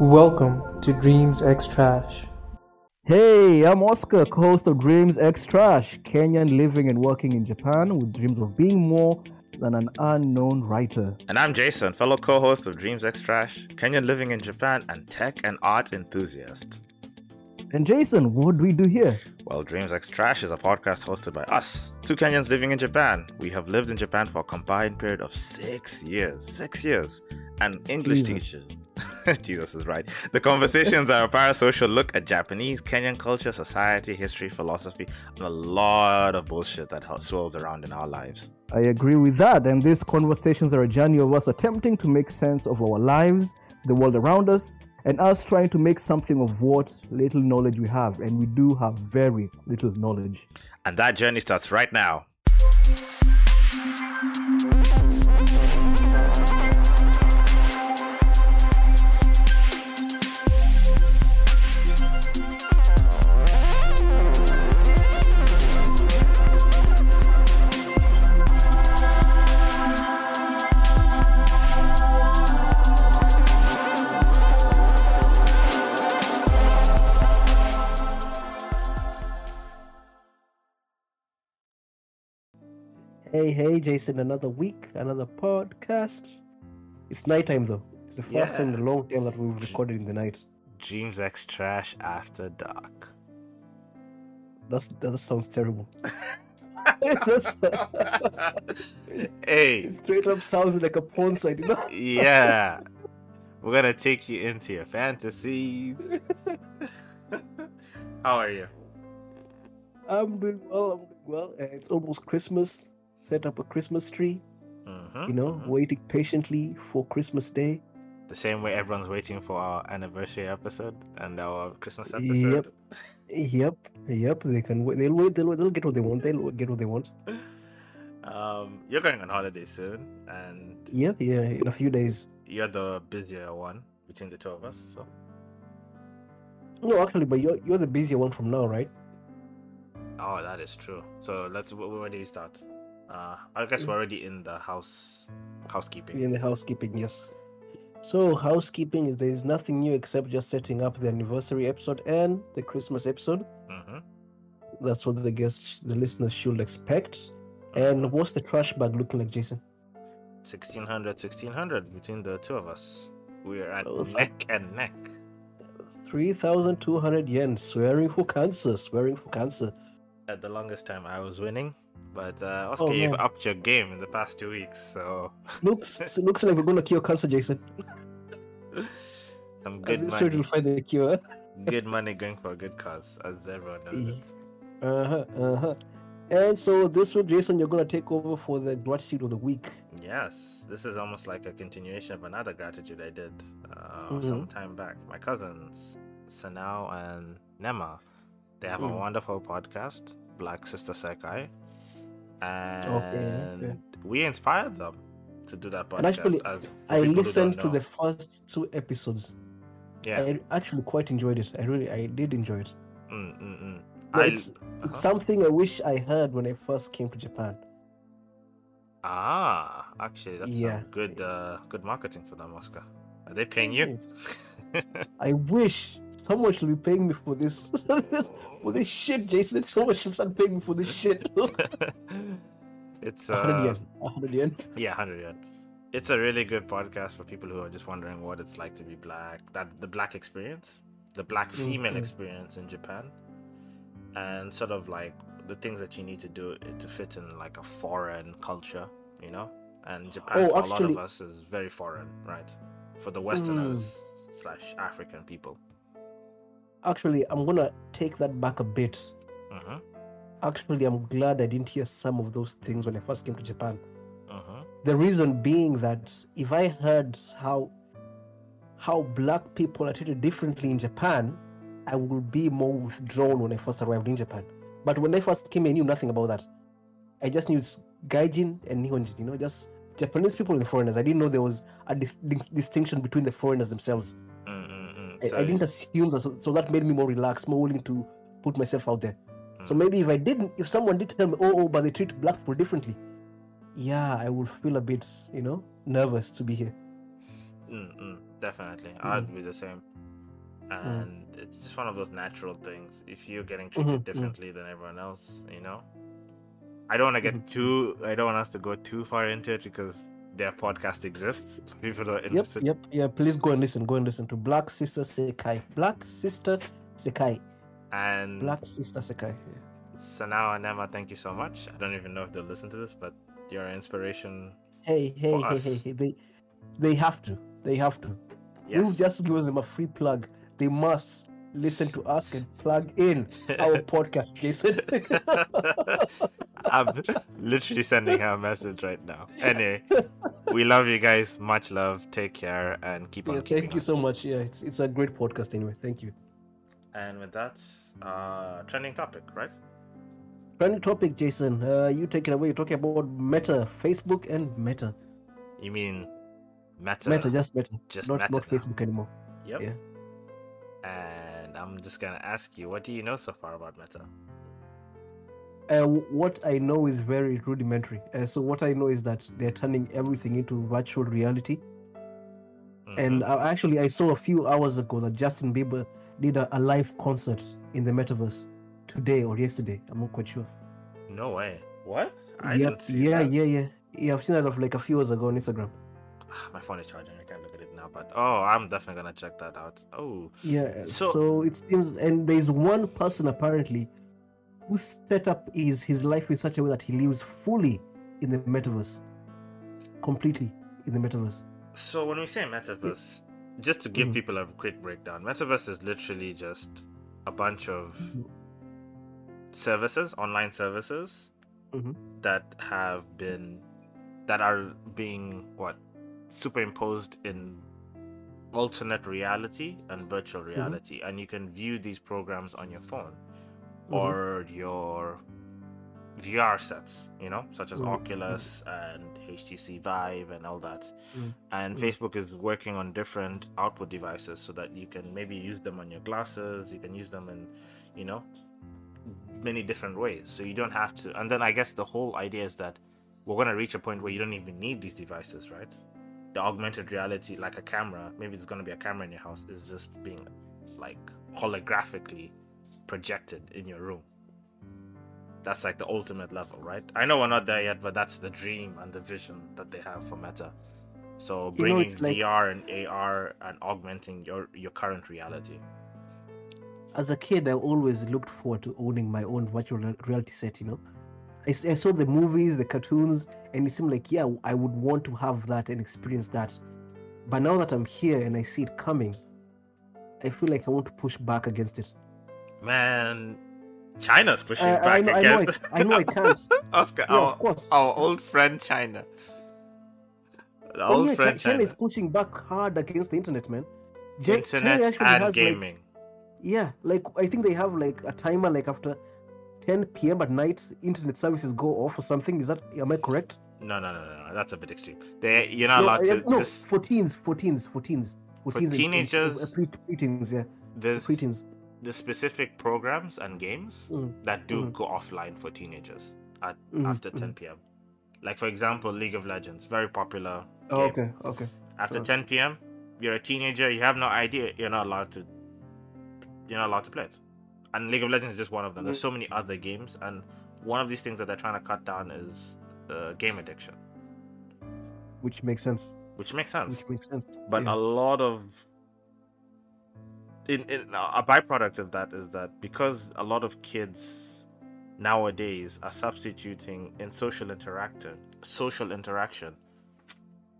Welcome to Dreams X Trash. Hey, I'm Oscar, co-host of Dreams X Trash, Kenyan living and working in Japan with dreams of being more than an unknown writer. And I'm Jason, fellow co host of Dreams X Trash, Kenyan living in Japan, and tech and art enthusiast. And Jason, what do we do here? Well, Dreams X Trash is a podcast hosted by us, two Kenyans living in Japan. We have lived in Japan for a combined period of six years. Six years. And English Jesus. teachers. Jesus is right. The conversations are a parasocial look at Japanese, Kenyan culture, society, history, philosophy, and a lot of bullshit that swirls around in our lives. I agree with that. And these conversations are a journey of us attempting to make sense of our lives, the world around us, and us trying to make something of what little knowledge we have. And we do have very little knowledge. And that journey starts right now. Hey, hey, Jason, another week, another podcast. It's nighttime though. It's the first time in a long time that we've recorded in the night. Dreams X Trash After Dark. That's that sounds terrible. just, hey, it straight up sounds like a porn site, you know? yeah. We're gonna take you into your fantasies. How are you? I'm doing well. I'm doing well. It's almost Christmas. Set up a Christmas tree. Mhm, You know, mhm. waiting patiently for Christmas Day. The same way everyone's waiting for our anniversary episode and our Christmas episode. Yep, yep. Yep. They can wait. They'll wait. They'll, wait. they'll get what they want. They'll get what they want. Um, you're going on holiday soon, and Yep. Yeah. In a few days. you're the busier one between the two of us. So No, actually, but you're you're the busier one from now, right? Oh, that is true. So let's. wh- Where do you start? Uh, I guess we're already in the house housekeeping. In the housekeeping, yes. So housekeeping is there is nothing new except just setting up the anniversary episode and the Christmas episode. hmm That's what the guests, the listeners should expect. And what's the trash bag looking like, Jason? 1600, 1600 between the two of us. We're at So neck and neck. Three thousand two hundred yen. Swearing for cancer. Swearing for cancer. At the longest time, I was winning, but uh, Oscar, Oh, you've upped your game in the past two weeks. So Looks looks like we're gonna cure cancer, Jason. some good Good this rate money, will find the cure. good money going for a good cause, as everyone knows. Uh huh. Uh huh. And so this week, Jason, you're gonna take over for the gratitude of the week. Yes, this is almost like a continuation of another gratitude I did uh, Mhm. some time back. My cousins, Sanao and Nema, they have a Mm. wonderful podcast, Black Sister Sekai. And okay. we inspired them to do that podcast. And actually, as I listened to the first two episodes. Yeah. I actually quite enjoyed it. I really, I did enjoy it. Mm, mm, mm. I- it's, uh-huh. it's something I wish I heard when I first came to Japan. Ah, actually, that's Yeah. some good, uh, good marketing for them, Oscar. Are they paying you? I wish someone should be paying me for this, for this shit, Jason. Someone should start paying me for this shit. it's uh, yen. Hundred yen. Yeah, 100 yen. It's a really good podcast for people who are just wondering what it's like to be black, that the black experience, the black female Mhm. experience in Japan, and sort of like the things that you need to do to fit in like a foreign culture, you know. And Japan Oh, for a lot of us is very foreign, right? For the Westerners slash African people. Actually, I'm gonna take that back a bit. hmm Actually, I'm glad I didn't hear some of those things when I first came to Japan. hmm The reason being that if I heard how how black people are treated differently in Japan, I would be more withdrawn when I first arrived in Japan. But when I first came, I knew nothing about that. I just knew it's Gaijin and Nihonjin, you know, just Japanese people and foreigners. I didn't know there was a dis- dis- distinction between the foreigners themselves. Mm-mm-mm. I, I didn't assume that, so, so that made me more relaxed, more willing to put myself out there. So Mm. maybe if I didn't, if someone did tell me, oh, oh, but they treat black people differently, yeah, I would feel a bit, you know, nervous to be here. Mm-mm. definitely. Mm. I'd be the same. And it's just one of those natural things. If you're getting treated Mhm, mhm. differently than everyone else, you know. I don't want to get Mhm. too. I don't want us to go too far into it because their podcast exists. People are Yep, interested. yep, yeah. Please go and listen. Go and listen to Black Sister Sekai. Black Sister Sekai. And Black Sister Sekai. Sanao and Emma, thank you so much. I don't even know if they'll listen to this, but you're an inspiration. Hey, hey, hey, us. hey, hey. They, they have to. They have to. Yes. We've just given them a free plug. They must listen to us and plug in our podcast, Jason. I'm literally sending her a message right now. Anyway, we love you guys. Much love. Take care and keep on Yeah, keeping thank you on. so much. Yeah, it's, it's a great podcast anyway. Thank you. And with that, uh, trending topic, right? Trending topic, Jason. Uh, you take it away. You're talking about Meta, Facebook, and Meta. You mean Meta? Meta, just Meta, just not Meta not now. Facebook anymore. Yep. yeah. And I'm just gonna ask you, what do you know so far about Meta? Uh, what I know is very rudimentary. Uh, so what I know is that they're turning everything into virtual reality. And Mhm. uh, actually, I saw a few hours ago that Justin Bieber did a, a live concert in the metaverse today or yesterday. I'm not quite sure. no way. What? I Yep, yeah, that. yeah, yeah, yeah. I've seen that of like a few hours ago on Instagram. Ah, my phone is charging. I can't look at it now, but oh, I'm definitely gonna check that out. Oh, Yeah. So- So, it seems, and there's one person apparently who set up his his life in such a way that he lives fully in the metaverse, completely in the metaverse. So when we say metaverse, just to give Mhm. people a quick breakdown, metaverse is literally just a bunch of services, online services Mhm. that have been that are being what superimposed in alternate reality and virtual reality, and you can view these programs on your phone Mhm. or your VR sets, you know, such as Mhm. Oculus and HTC Vive and all that. Mhm. And Mhm. Facebook is working on different output devices so that you can maybe use them on your glasses, you can use them in, you know, many different ways. So you don't have to. And then I guess the whole idea is that we're going to reach a point where you don't even need these devices, right? The augmented reality, like a camera, maybe there's going to be a camera in your house, is just being like holographically projected in your room. That's like the ultimate level, right? I know we're not there yet, but that's the dream and the vision that they have for Meta. So You know, bringing like- VR and AR and augmenting your your current reality. As a kid, I always looked forward to owning my own virtual reality set. You know, I saw the movies, the cartoons, and it seemed like yeah, I would want to have that and experience that. But now that I'm here and I see it coming, I feel like I want to push back against it. Man, China's pushing I back know, I know, again. I know I can't. Oscar, Yeah, our, of course. our old friend China. The Oh old yeah, friend China China. is pushing back hard against the internet, man. Ja- Internet and has, like- gaming. yeah, like I think they have like a timer, like after 10 p.m. at night, internet services go off or something. Is that am I correct? No, no, no, no, no. That's a bit extreme. They, you're not no, allowed uh, to. no, this, for teens, for teens, for teens, for, teens and- and- teenagers- uh, pre- preteens, yeah, there's preteens. The specific programs and games Mm, that do Mhm. go offline for teenagers at mhm, after mhm. 10 p.m. Like for example, League of Legends, very popular. Oh, okay, okay. After Sure. 10 p.m., you're a teenager. You have no idea. You're not allowed to. You're not allowed to play it. And League of Legends is just one of them. There's Mm. so many other games, and one of these things that they're trying to cut down is uh, game addiction, Which makes sense. which makes sense. Which makes sense. But yeah. a lot of in, in a byproduct of that is that because a lot of kids nowadays are substituting in social interaction social interaction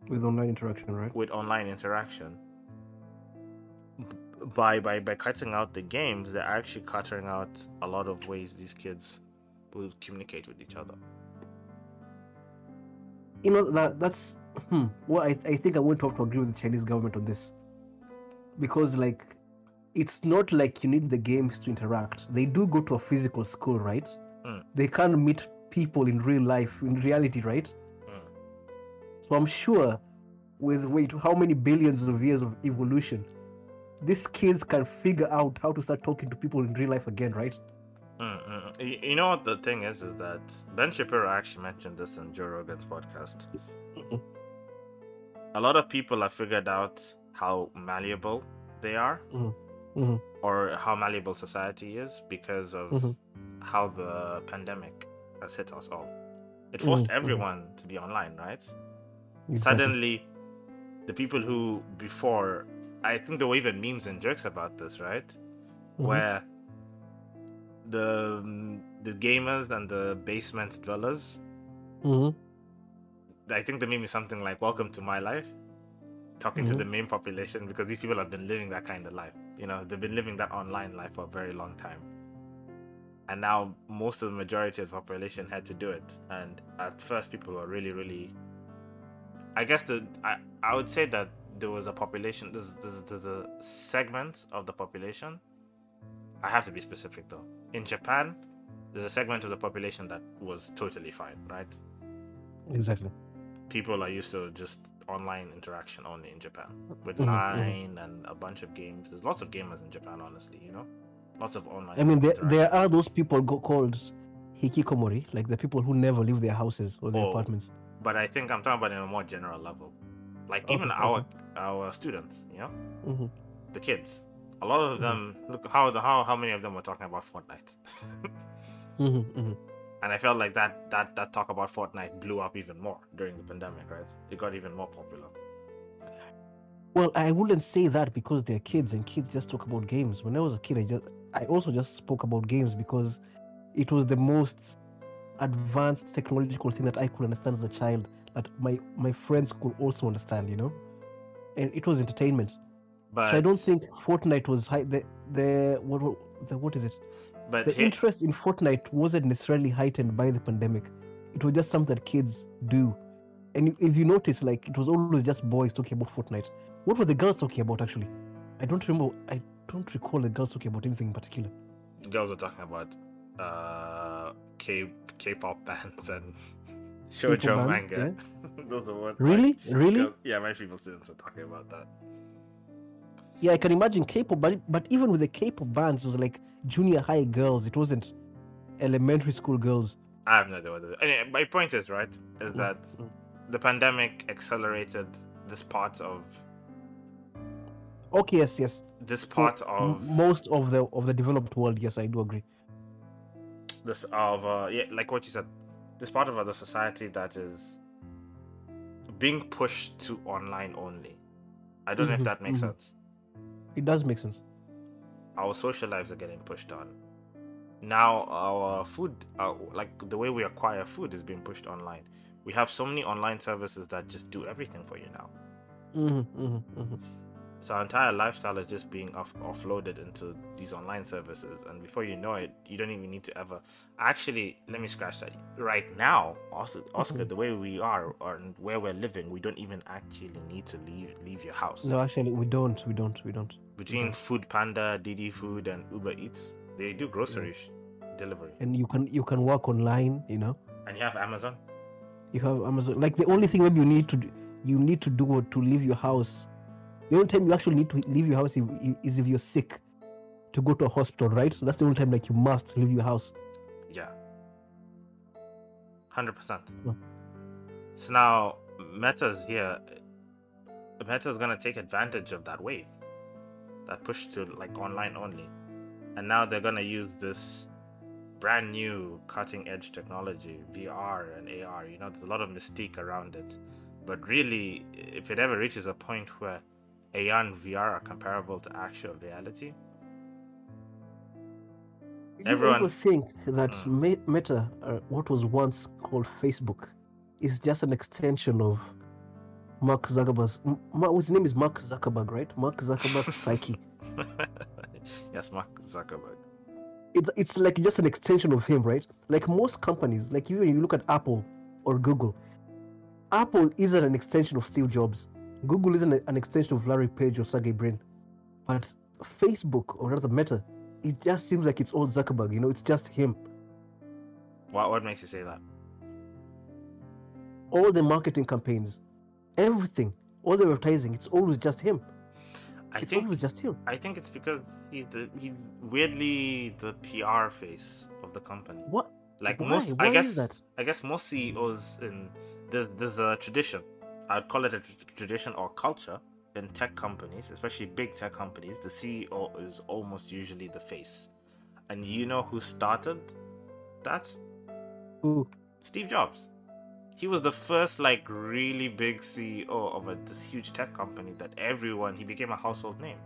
with online interaction, right? with online interaction by by by cutting out the games they're actually cutting out a lot of ways these kids will communicate with each other You know that that's hmm, well. I, I think I won't have to agree with the Chinese government on this because like it's not like you need the games to interact. They do go to a physical school, right? Mm. They can't meet people in real life, in reality, right? Mm. So I'm sure with wait how many billions of years of evolution, these kids can figure out how to start talking to people in real life again, right? Mm, mm. Y- You know what the thing is? Is that Ben Shapiro actually mentioned this in Joe Rogan's podcast. Mhm. A lot of people have figured out how malleable they are hmm or how malleable society is because of Mhm. how the pandemic has hit us all. It forced Mhm, mhm. everyone to be online, right? Exactly. Suddenly, the people who before, I think there were even memes and jokes about this, right? Mhm. Where the the gamers and the basement dwellers, Mhm. I think the meme is something like "Welcome to my life," talking to the main population because these people have been living that kind of life. You know, they've been living that online life for a very long time. And now most of the majority of the population had to do it. And at first, people were really, really. I guess the I, I would say that there was a population. There's, there's there's a segment of the population. I have to be specific though. In Japan, there's a segment of the population that was totally fine, right? Exactly. People are used to just online interaction only in Japan with Mhm, mhm. Line and a bunch of games. There's lots of gamers in Japan, honestly. You know, lots of online. I mean, there, there are those people go, called hikikomori, like the people who never leave their houses or their Oh. apartments. but I think I'm talking about in a more general level, like Okay, even okay. our our students. You know, hmm the kids. A lot of Mhm. them look how the how how many of them were talking about Fortnite, hmm hmm and I felt like that that that talk about Fortnite blew up even more during the pandemic. Right, it got even more popular. Well, I wouldn't say that because they're kids and kids just talk about games. When I was a kid, I just I also just spoke about games because it was the most advanced technological thing that I could understand as a child that my my friends could also understand, you know. And it was entertainment. But So I don't think Fortnite was high. The the what what- the what is it? But The interest in Fortnite wasn't necessarily heightened by the pandemic. It was just something that kids do. And if you notice, like it was always just boys talking about Fortnite. What were the girls talking about actually? I don't remember. I don't recall the girls talking about anything in particular. The girls were talking about uh K K-pop bands and shoujo bands, manga. Those are what Really, really? girls- yeah, my female students were talking about that. Yeah, I can imagine K-pop, but but even with the K-pop bands, it was like junior high girls. It wasn't elementary school girls. I have no idea what. Anyway, my point is right is Mm, that mm. the pandemic accelerated this part of Okay, yes, yes. this part of most of the of the developed world, yes, I do agree. this of uh, yeah, like what you said, this part of the society that is being pushed to online only. I don't know if Mhm, that makes mhm. sense. It does make sense. our social lives are getting pushed on. Now our food, uh, like the way we acquire food, is being pushed online. We have so many online services that just do everything for you now. Mm-hmm, mm-hmm, mm-hmm. So our entire lifestyle is just being off- offloaded into these online services, and before you know it, you don't even need to ever. Actually, let me scratch that. Right now, also, Oscar, Mhm. the way we are or and where we're living, we don't even actually need to leave leave your house. No, actually, we don't. We don't. We don't. Between Mhm. Food Panda, Didi Food, and Uber Eats, they do grocery sh- delivery. And you can you can work online. You know, And you have Amazon. you have Amazon. Like the only thing maybe you need to do, you need to do to leave your house. The only time you actually need to leave your house if, is if you're sick, to go to a hospital, right? So that's the only time like you must leave your house. Yeah. Hundred percent. Yeah. So now Meta's here. Meta's gonna take advantage of that wave, that push to like online only, and now they're gonna use this brand new cutting edge technology, VR and AR. You know, there's a lot of mystique around it, but really, if it ever reaches a point where AR and VR are comparable to actual reality, Did you Everyone- ever think that Mm. Meta, uh, what was once called Facebook, is just an extension of Mark Zuckerberg's? His name is Mark Zuckerberg, right? Mark Zuckerberg's psyche. yes, Mark Zuckerberg. It's it's like just an extension of him, right? Like most companies, like even you look at Apple or Google, Apple isn't an extension of Steve Jobs. Google isn't an extension of Larry Page or Sergey Brin. But Facebook or rather Meta, it just seems like it's all Zuckerberg. You know, it's just him. What what makes you say that? all the marketing campaigns, everything, all the advertising, it's always just him. I It's think always just him. I think it's because he's the he's weirdly the PR face of the company. What? Like Why? most, Why I guess is that? I guess most CEOs in there's there's a tradition. I'd call it a tradition or culture in tech companies, especially big tech companies, the CEO is almost usually the face. And you know who started that? Who? Steve Jobs. He was the first like really big CEO of a, this huge tech company that everyone he became a household name.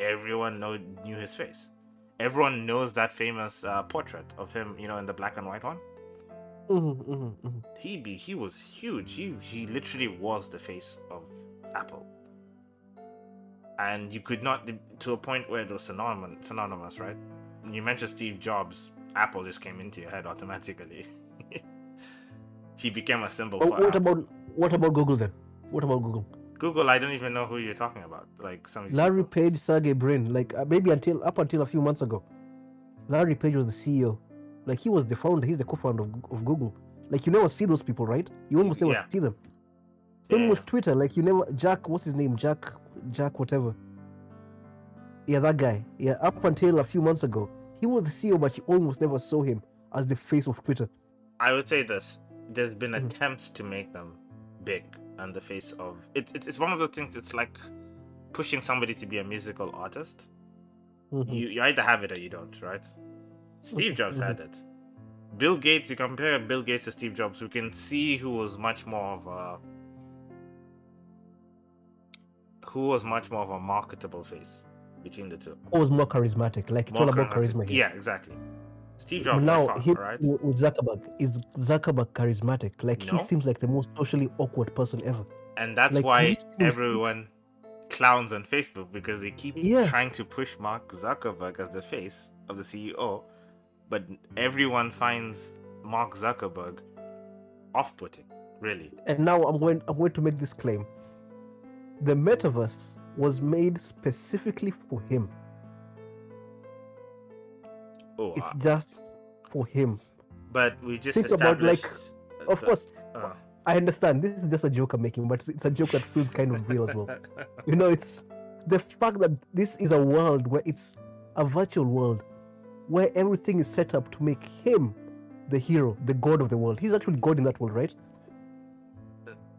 Everyone know, knew his face. Everyone knows that famous uh, portrait of him, you know, in the black and white one. Mhm, mhm, mhm. He be he was huge. He he literally was the face of Apple. And you could not to a point where it was synonymous, synonymous, right? When you mentioned Steve Jobs, Apple just came into your head automatically. he became a symbol But for what Apple. about what about Google then? What about Google? Google. I don't even know who you're talking about. Like some Larry people. Page, Sergey Brin, like uh, maybe until up until a few months ago, Larry Page was the CEO. Like he was the founder, he's the co-founder of, of Google. Like you never see those people, right? You almost never Yeah. see them. Same Yeah. with Twitter, like you never Jack, what's his name? Jack, Jack, whatever. Yeah, that guy. Yeah, up until a few months ago, he was the CEO, but you almost never saw him as the face of Twitter. I would say this: there's been Mhm. attempts to make them big and the face of it's, it's it's one of those things. It's like pushing somebody to be a musical artist. Mhm. You you either have it or you don't, right? Steve Jobs had it. Bill Gates, you compare Bill Gates to Steve Jobs, we can see who was much more of a who was much more of a marketable face between the two. Who was more charismatic? Like it's More all about charisma. here. Yeah, exactly. Steve Jobs, now far, him right? with Zuckerberg is Zuckerberg charismatic. Like No. he seems like the most socially awkward person ever. And that's like, why he everyone clowns on Facebook because they keep Yeah. trying to push Mark Zuckerberg as the face of the CEO, but everyone finds Mark Zuckerberg off-putting. Really, And now I'm going I'm going to make this claim. The metaverse was made specifically for him. oh, It's uh, just for him. but we just think about, like. Of the- course, uh. I understand this is just a joke I'm making, but it's a joke that feels kind of real as well. You know, it's the fact that this is a world where it's a virtual world where everything is set up to make him the hero, the god of the world. He's actually god in that world, right?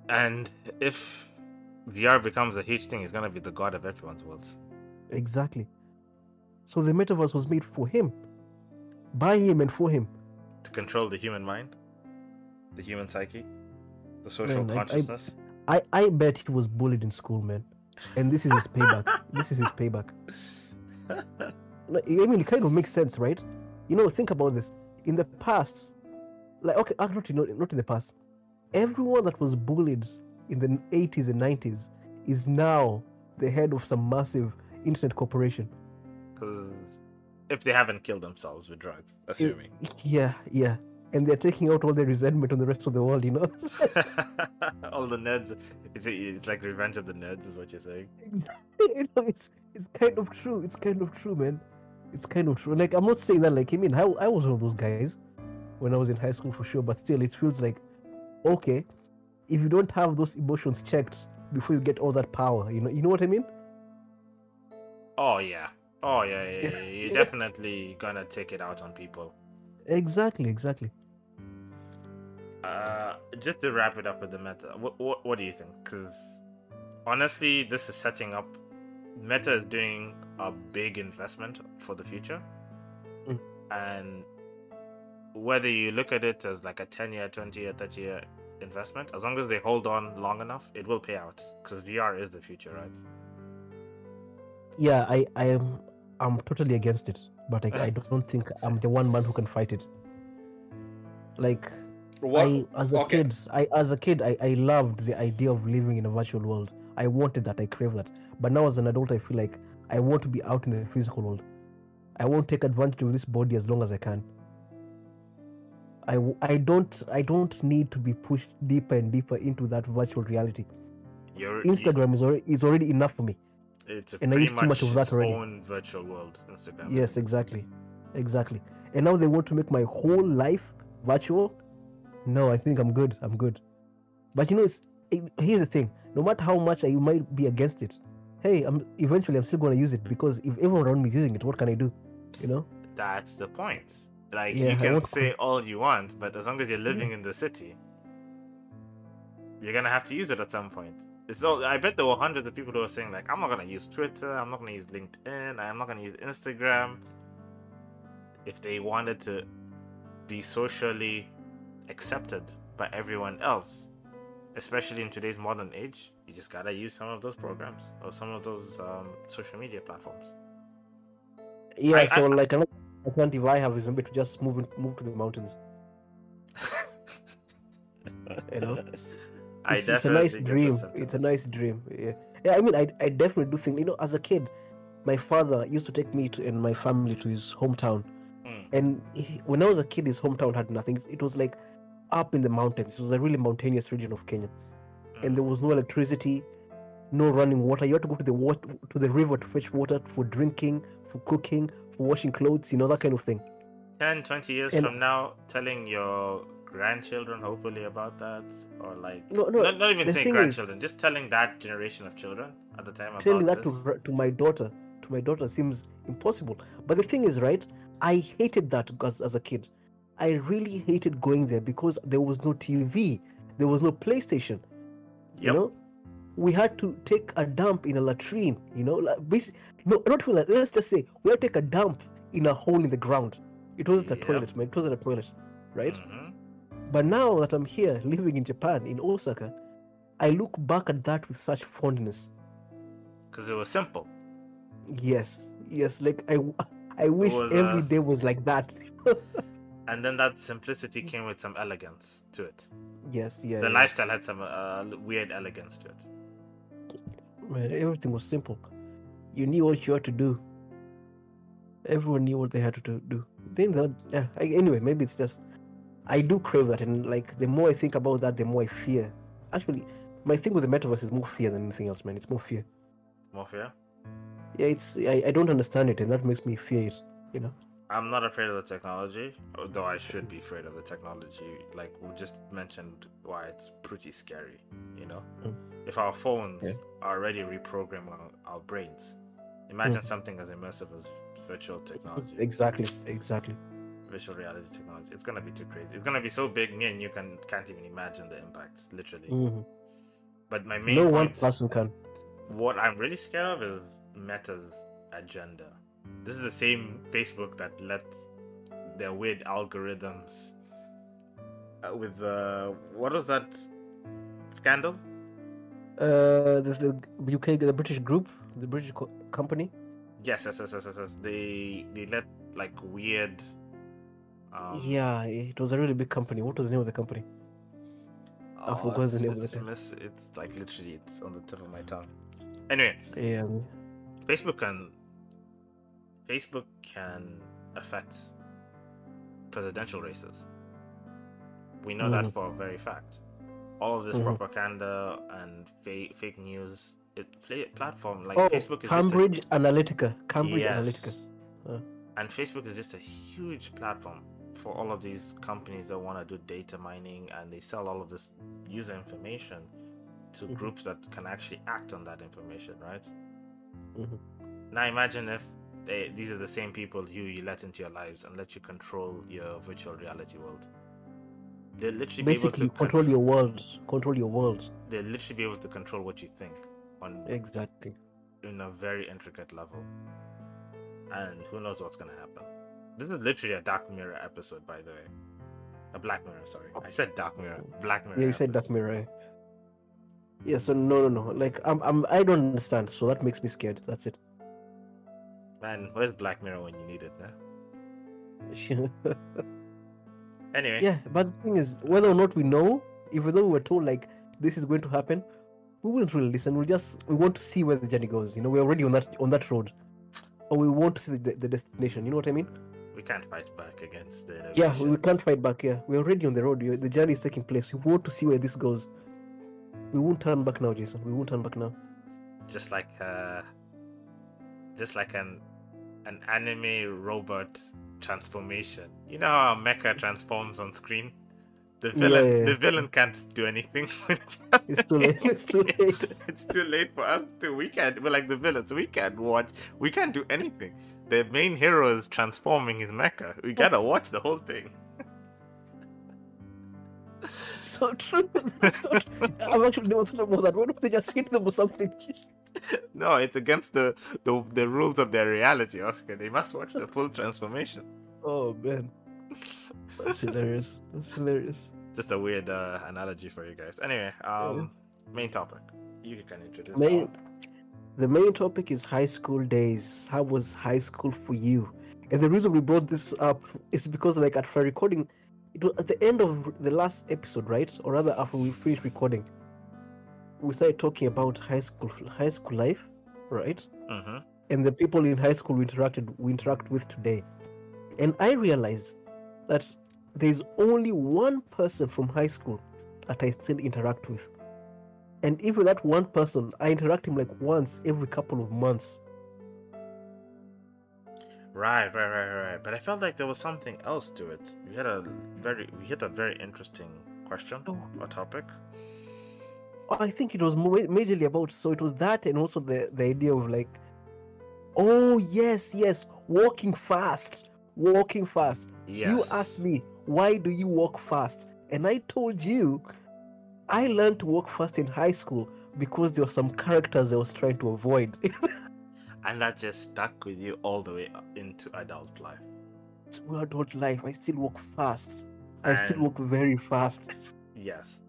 and if VR becomes a huge thing, he's gonna be the god of everyone's world. Exactly. So the metaverse was made for him, by him, and for him. To control the human mind, the human psyche, the social Man, I- I- consciousness. I, I bet he was bullied in school, man. And this is his payback. this is his payback. I mean, it kind of makes sense, right? You know, think about this. In the past, like, okay, actually, not, not in the past, everyone that was bullied in the 80s and 90s is now the head of some massive internet corporation. Because if they haven't killed themselves with drugs, assuming. Yeah, yeah. And they're taking out all their resentment on the rest of the world, you know? All the nerds. It's, it's like revenge of the nerds, is what you're saying. you know, it's it's kind of true. It's kind of true, man. It's kind of true. Like I'm not saying that like I mean I, I was one of those guys when I was in high school for sure, but still it feels like okay, if you don't have those emotions checked before you get all that power, you know you know what I mean? Oh yeah. Oh yeah, yeah, yeah. You're definitely gonna take it out on people. Exactly, exactly. Uh, just to wrap it up with the meta, what what, what do you think? Because honestly, this is setting up. Meta is doing a big investment for the future, Mm. and whether you look at it as like a ten year, twenty year, thirty year investment, as long as they hold on long enough, it will pay out. Because VR is the future, right? Yeah, I I am I'm totally against it, but I, I don't think I'm the one man who can fight it. Like I as a okay. kid, I as a kid, I, I loved the idea of living in a virtual world. I wanted that, I crave that. But now as an adult, I feel like I want to be out in the physical world. I won't take advantage of this body as long as I can. I, I don't I don't need to be pushed deeper and deeper into that virtual reality. You're, Instagram is already is already enough for me. it's a and I pretty use too much of that its already. own virtual world. Instagram. Yes, exactly, exactly. And now they want to make my whole life virtual. No, I think I'm good. I'm good. But you know, it's it, here's the thing. No matter how much I might be against it, hey, I'm eventually I'm still going to use it because if everyone around me is using it, what can I do? You know? That's the point. Like Yeah, you can say all you want, but as long as you're living in the city, you're gonna have to use it at some point. So I bet there were hundreds of people who were saying like, I'm not gonna use Twitter, I'm not gonna use LinkedIn, I'm not gonna use Instagram. If they wanted to be socially accepted by everyone else, especially in today's modern age, you just gotta use some of those programs or some of those um, social media platforms. Yeah, I- so I- like another alternative I have is maybe to just move in, move to the mountains. You know, I it's, it's a nice dream. It's a nice dream. Yeah, yeah. I mean, I, I definitely do think. You know, as a kid, my father used to take me to, and my family to his hometown. Mm. And he, when I was a kid, his hometown had nothing. It was like up in the mountains. It was a really mountainous region of Kenya, and there was no electricity, no running water. You had to go to the water to the river to fetch water for drinking, for cooking, for washing clothes. You know that kind of thing. 10 20 years And- from now telling your grandchildren hopefully about that or like No, no. not, not even saying thing is- grandchildren just telling that generation of children at the time telling that this. to to my daughter to my daughter seems impossible but the thing is right i hated that as, as a kid i really hated going there because there was no tv there was no playstation you know we had to take a dump in a latrine you know like, basi- no not even let's just say we had to take a dump in a hole in the ground it wasn't a Yep. toilet man it wasn't a toilet right Mhm. but now that i'm here living in japan in osaka i look back at that with such fondness because it was simple Yes, yes. Like I, I wish was, every uh, day was like that. and then that simplicity came with some elegance to it yes, yeah. the yeah. lifestyle had some uh, weird elegance to it Man, everything was simple. You knew what you had to do. Everyone knew what they had to do. Then, yeah. I, anyway, maybe it's just I do crave that, and like the more I think about that, the more I fear. Actually, my thing with the metaverse is more fear than anything else, man. It's more fear. More fear. Yeah, it's I, I don't understand it, and that makes me fear it. You know. I'm not afraid of the technology though i should be afraid of the technology like we just mentioned why it's pretty scary you know Mm. if our phones Yeah. are already reprogramming our, our brains imagine Mm. something as immersive as virtual technology Exactly. Exactly. virtual reality technology it's gonna be too crazy it's gonna be so big me and you can can't even imagine the impact literally Mhm. but my main No one point, person can. what i'm really scared of is meta's agenda this is the same facebook that let their weird algorithms uh, with the what was that scandal Uh, the, the UK, the British group, the British co- company. yes yes yes yes yes, yes. they they let like weird um, yeah, it was a really big company. What was the name of the company? I forgot the it's, name of the mis- it's like literally it's on the tip of my tongue anyway Yeah, Facebook can Facebook can affect presidential races. We know that Mhm. for a very fact. All of this Mhm. propaganda and fake fake news, it fla- platform like oh, Facebook is Cambridge a, Analytica. Cambridge Analytica. yes, Uh. and Facebook is just a huge platform for all of these companies that want to do data mining and they sell all of this user information to Mhm. groups that can actually act on that information, right? Mhm. Now imagine if they, these are the same people who you let into your lives and let you control your virtual reality world. They'll literally Basically, be able to control contr- your world. Control your world. They'll literally be able to control what you think on Exactly. in a very intricate level. And who knows what's gonna happen. This is literally a Dark Mirror episode, by the way. A Black Mirror, sorry. I said Dark Mirror. Black Mirror. Yeah, you said Dark. Mirror. eh? Yeah. So no, no, no. Like I'm, I'm, I don't understand. So that makes me scared. That's it. Man, where's Black Mirror when you need it? Nah? yeah, but the thing is, whether or not we know, even though we were told like this is going to happen, we wouldn't really listen. We just we want to see where the journey goes. You know, we're already on that on that road, or we want to see the, the destination. You know what I mean? we can't fight back against the Yeah, we can't fight back. Yeah, we're already on the road. The journey is taking place. We want to see where this goes. We won't turn back now, Jason. We won't turn back now. just like uh just like an an anime robot transformation. You know how Mecha transforms on screen? The villain yeah, yeah. the villain can't do anything it's It's too late. It's too late. It's, it's too late for us to we can't we're like the villains, we can't watch we can't do anything. The main hero is transforming his mecha. We gotta watch the whole thing. so true. So true. I've actually never thought about that. What if they just hit them or something? No, it's against the, the the rules of their reality, Oscar. They must watch the full transformation. Oh man, that's hilarious. That's hilarious. Just a weird uh, analogy for you guys. Anyway, um, main topic. You can introduce. Main, the main topic is high school days. How was high school for you? And the reason we brought this up is because, like, at for recording, it was at the end of the last episode, right? Or rather, after we finished recording, we started talking about high school, high school life, right? Mhm. and the people in high school we interacted we interact with today and i realized that there's only one person from high school that i still interact with and even that one person i interact him like once every couple of months Right, right, right, right. But I felt like there was something else to it. We had a very, we hit a very interesting question Oh. or topic. I think it was majorly about so it was that and also the the idea of like oh yes yes walking fast walking fast Yes. You asked me, why do you walk fast? And I told you, I learned to walk fast in high school because there were some characters I was trying to avoid. and that just stuck with you all the way into adult life. my adult life. I still walk fast. I still walk very fast. Yes.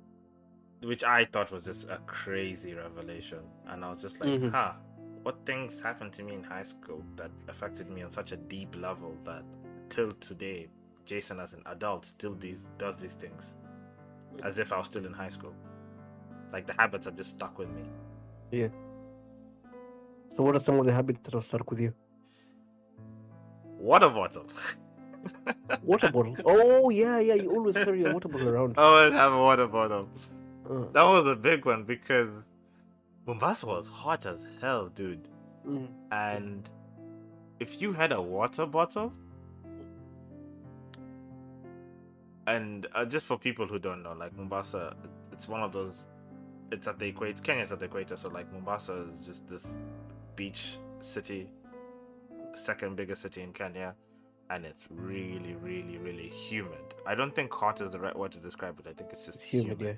Which I thought was just a crazy revelation. And I was just like, Mhm. huh, what things happened to me in high school that affected me on such a deep level that till today, Jason as an adult still these, does these things as if I was still in high school. Like the habits have just stuck with me. Yeah. So, what are some of the habits that have stuck with you? Water bottle. Water bottle. Oh, yeah, yeah. You always carry a water bottle around. I always have a water bottle. Uh, That was a big one because Mombasa was hot as hell, dude. mm, And if you had a water bottle, and uh, just for people who don't know, like Mombasa, it's one of those. It's at the equator. Kenya's at the equator, so like Mombasa is just this beach city, second biggest city in Kenya, and it's really, really, really humid. I don't think hot is the right word to describe it. I think it's just it's humid, yeah.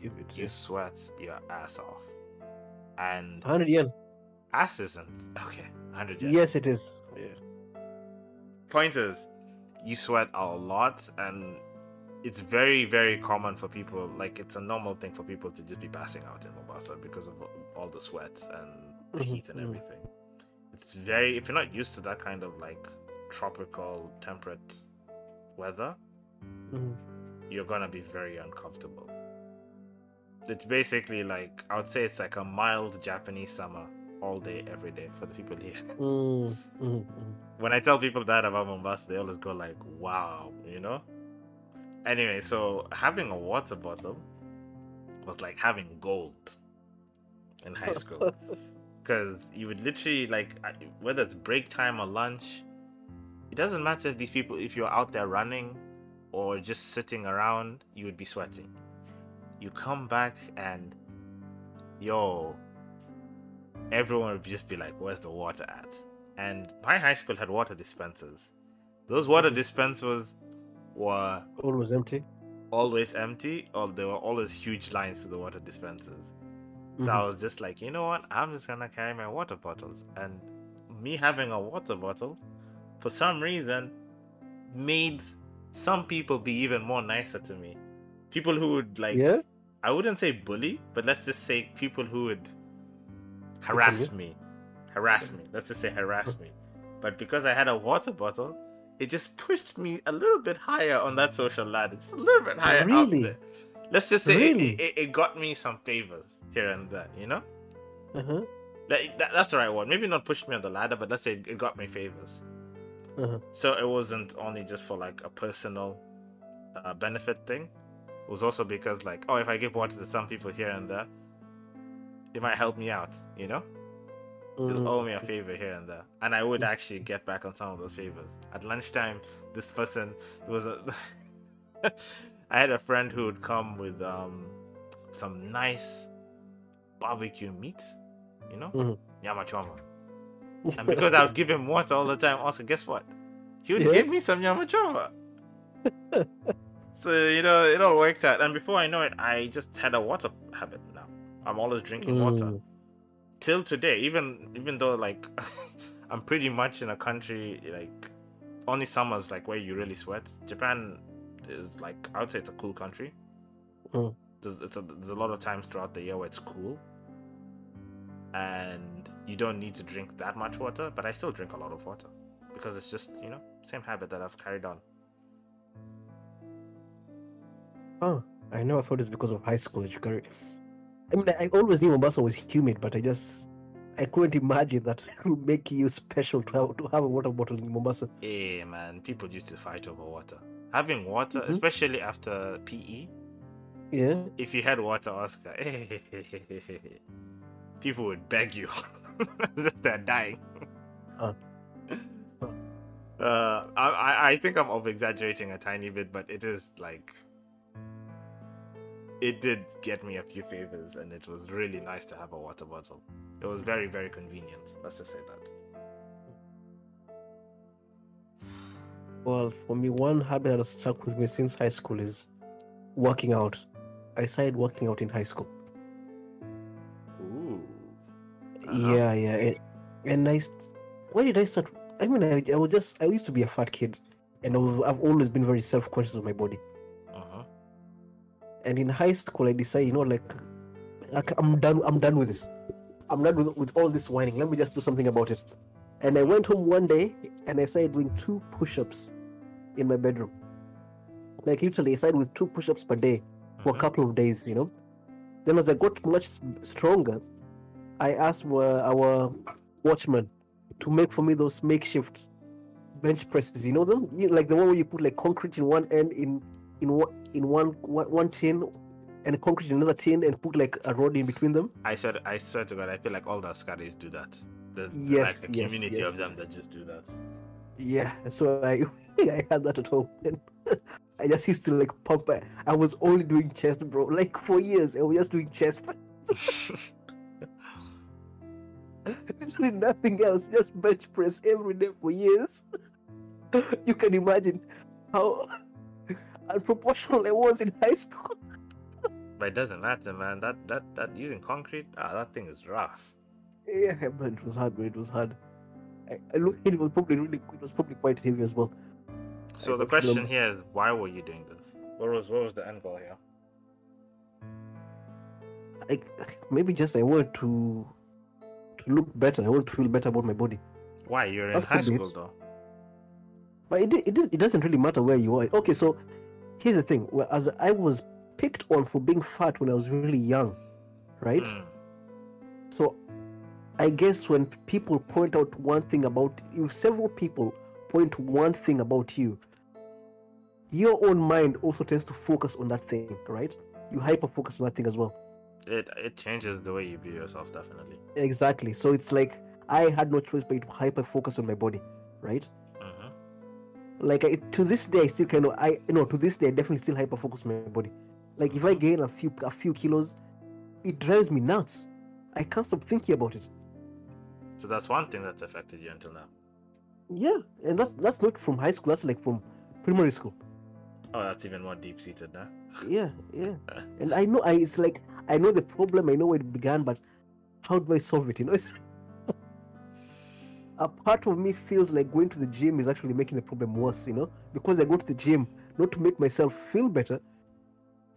You sweat your ass off, and 100 yen. ass isn't okay. Hundred years. Yes, it is. Yeah. point is you sweat a lot and it's very very common for people like it's a normal thing for people to just be passing out in mombasa because of all the sweat and the Mhm, heat and mhm. everything it's very if you're not used to that kind of like tropical temperate weather Mhm. you're gonna be very uncomfortable it's basically like i would say it's like a mild japanese summer all day every day for the people here Mm, mm, mm. when I tell people that about Mombasa, they always go like, "Wow," you know. Anyway, so having a water bottle was like having gold in high school because you would literally like whether it's break time or lunch, it doesn't matter if these people if you're out there running or just sitting around, you would be sweating. You come back and yo, everyone would just be like, "Where's the water at?" And my high school had water dispensers. Those water dispensers were Always empty. always empty, or there were always huge lines to the water dispensers. So I mm-hmm. was just like, you know what? I'm just gonna carry my water bottles. And me having a water bottle, for some reason, made some people be even more nicer to me. People who would like, yeah. I wouldn't say bully, but let's just say people who would harass you? me. Harass me. Let's just say harass me. But because I had a water bottle, it just pushed me a little bit higher on that social ladder. Just a little bit higher out Really? there. Let's just say it- Really? it, it, it got me some favors here and there, you know? Uh-huh. That, that- that's the right one. Maybe not pushed me on the ladder, but let's say it got me favors. Uh-huh. So it wasn't only just for like a personal uh, benefit thing. It was also because like, oh, if I give water to some people here and there, it might help me out, you know? They'll Mm. owe me a favor here and there, and I would actually get back on some of those favors. At lunchtime, this person was a. I had a friend who would come with um some nice barbecue meat, you know, Mhm. nyama choma. And because I would give him water all the time, also guess what? He would Yeah? give me some nyama choma. so you know, it all worked out. And before I know it, I just had a water habit now. I'm always drinking water. Mm. Till today, even even though like I'm pretty much in a country like only summers like where you really sweat. Japan is like I would say it's a cool country. Mm. There's it's a, there's a lot of times throughout the year where it's cool, and you don't need to drink that much water. But I still drink a lot of water because it's just you know same habit that I've carried on. Oh, I never thought it's because of high school carry. I mean, I always knew Mombasa was humid, but I just I couldn't imagine that it would make you special to have, to have a water bottle in Mombasa. Hey man, people used to fight over water. Having water, Mhm. especially after PE, Yeah. if you had water, Oscar, people would beg you. as if They're dying. Uh. Uh, I, I- I think I'm over exaggerating a tiny bit, but it is like it did get me a few favors, and it was really nice to have a water bottle. It was very, very convenient. Let's just say that. Well, for me, one habit that has stuck with me since high school is working out. I started working out in high school. Ooh. Uh-huh. Yeah, yeah. And, and I, st- why did I start? I mean, I, I was just, I used to be a fat kid, and I was, I've always been very self conscious of my body. And in high school, I decided, you know, like, like I'm done, I'm done with this. I'm done with, with all this whining. Let me just do something about it. And I went home one day and I started doing two push ups in my bedroom. Like, literally, I started with two push ups per day for a Mhm. couple of days, you know. Then as I got much stronger, I asked our, our watchman to make for me those makeshift bench presses. You know them, you, like the one where you put like concrete in one end in in one in one one, one tin, and concrete in another tin, and put like a rod in between them. I said, I swear to God, I feel like all the Askaris do that. There's Yes, like a yes, community yes. of them that just do that. Yeah, so I I had that at home. And I just used to like pump. I- I was only doing chest, bro. Like for years, I was just doing chest. Literally nothing else, just bench press every day for years. you can imagine how unproportional I was in high school. but it doesn't matter, man. That that that using concrete, ah, that thing is rough. Yeah, but it was hard, man. It was hard. I, I look it was probably really it was probably quite heavy as well. So I the question them. here is, why were you doing this? What was what was the end goal here? Like maybe just I wanted to to look better. I want to feel better about my body. Why you're in high school it. though? But it, it, it doesn't really matter where you are. Okay, so here's the thing. Well, as I was picked on for being fat when I was really young, right? Mm, So I guess when people point out one thing about you, several people point one thing about you, your own mind also tends to focus on that thing, right? You hyper focus on that thing as well. It it changes the way you view yourself, definitely. Exactly. So it's like I had no choice but to hyper focus on my body, right? Like I, to this day I still kind of I you know to this day I definitely still hyper focus my body. Like if I gain a few a few kilos, it drives me nuts. I can't stop thinking about it. So that's one thing that's affected you until now. Yeah, and that's that's not from high school. That's like from primary school. Oh, that's even more deep seated now. Yeah, yeah. And I know I it's like I know the problem. I know where it began, but how do I solve it? You know, it's, a part of me feels like going to the gym is actually making the problem worse. You know, because I go to the gym not to make myself feel better,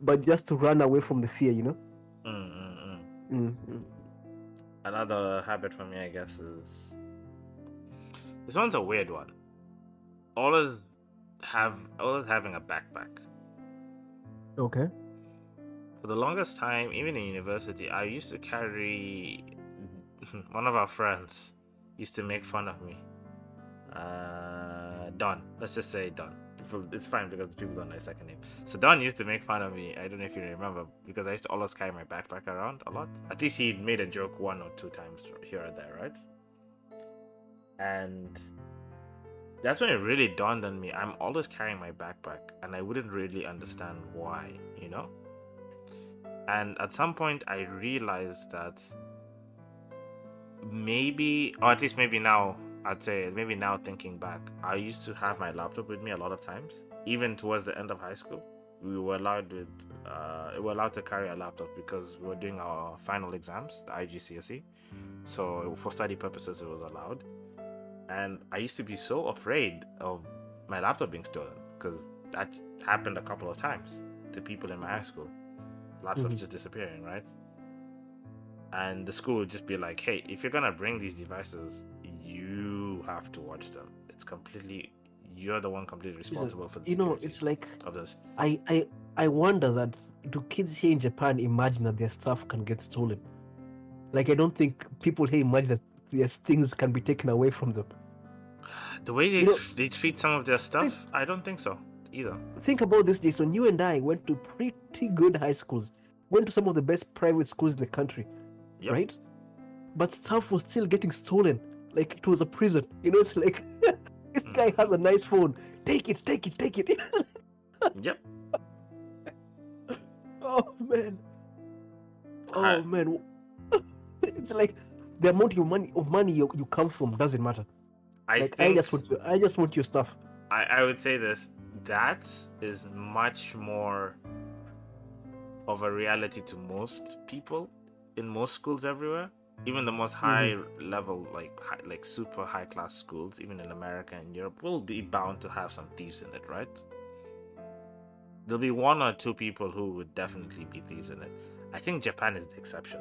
but just to run away from the fear. You know. Mm, mm, mm. Mm, mm. Another habit for me, I guess, is this one's a weird one. Always have always having a backpack. Okay. For the longest time, even in university, I used to carry. One of our friends used to make fun of me. Uh, Don. Let's just say Don. It's fine because people don't know his second name. So Don used to make fun of me. I don't know if you remember because I used to always carry my backpack around a lot. At least he made a joke one or two times here or there, right? And that's when it really dawned on me. I'm always carrying my backpack, and I wouldn't really understand why, you know. And at some point, I realized that maybe, or at least maybe now, I'd say maybe now thinking back, I used to have my laptop with me a lot of times, even towards the end of high school. we were allowed with uh, we were allowed to carry a laptop because we were doing our final exams, the IGCSE. So for study purposes, it was allowed. And I used to be so afraid of my laptop being stolen because that happened a couple of times to people in my high school. Laptops Mhm. just disappearing, right? And the school would just be like, "Hey, if you're gonna bring these devices, you have to watch them. It's completely you're the one completely responsible for the You know, it's like of this." I, I I wonder that do kids here in Japan imagine that their stuff can get stolen? Like I don't think people here imagine that their things can be taken away from them. The way they, You know- they treat some of their stuff, I don't think so either. Think about this, Jason. You and I went to pretty good high schools, went to some of the best private schools in the country, Yep. right? But stuff was still getting stolen. Like it was a prison. You know, it's like this Mm. guy has a nice phone. Take it, take it, take it. Yep. oh man. Oh I- man. it's like the amount of money of money you, you come from doesn't matter. I like I just want to, I just want your stuff. I, I would say this that is much more of a reality to most people in most schools everywhere even the most high mm-hmm. level like high, like super high class schools even in america and europe will be bound to have some thieves in it right there'll be one or two people who would definitely be thieves in it i think japan is the exception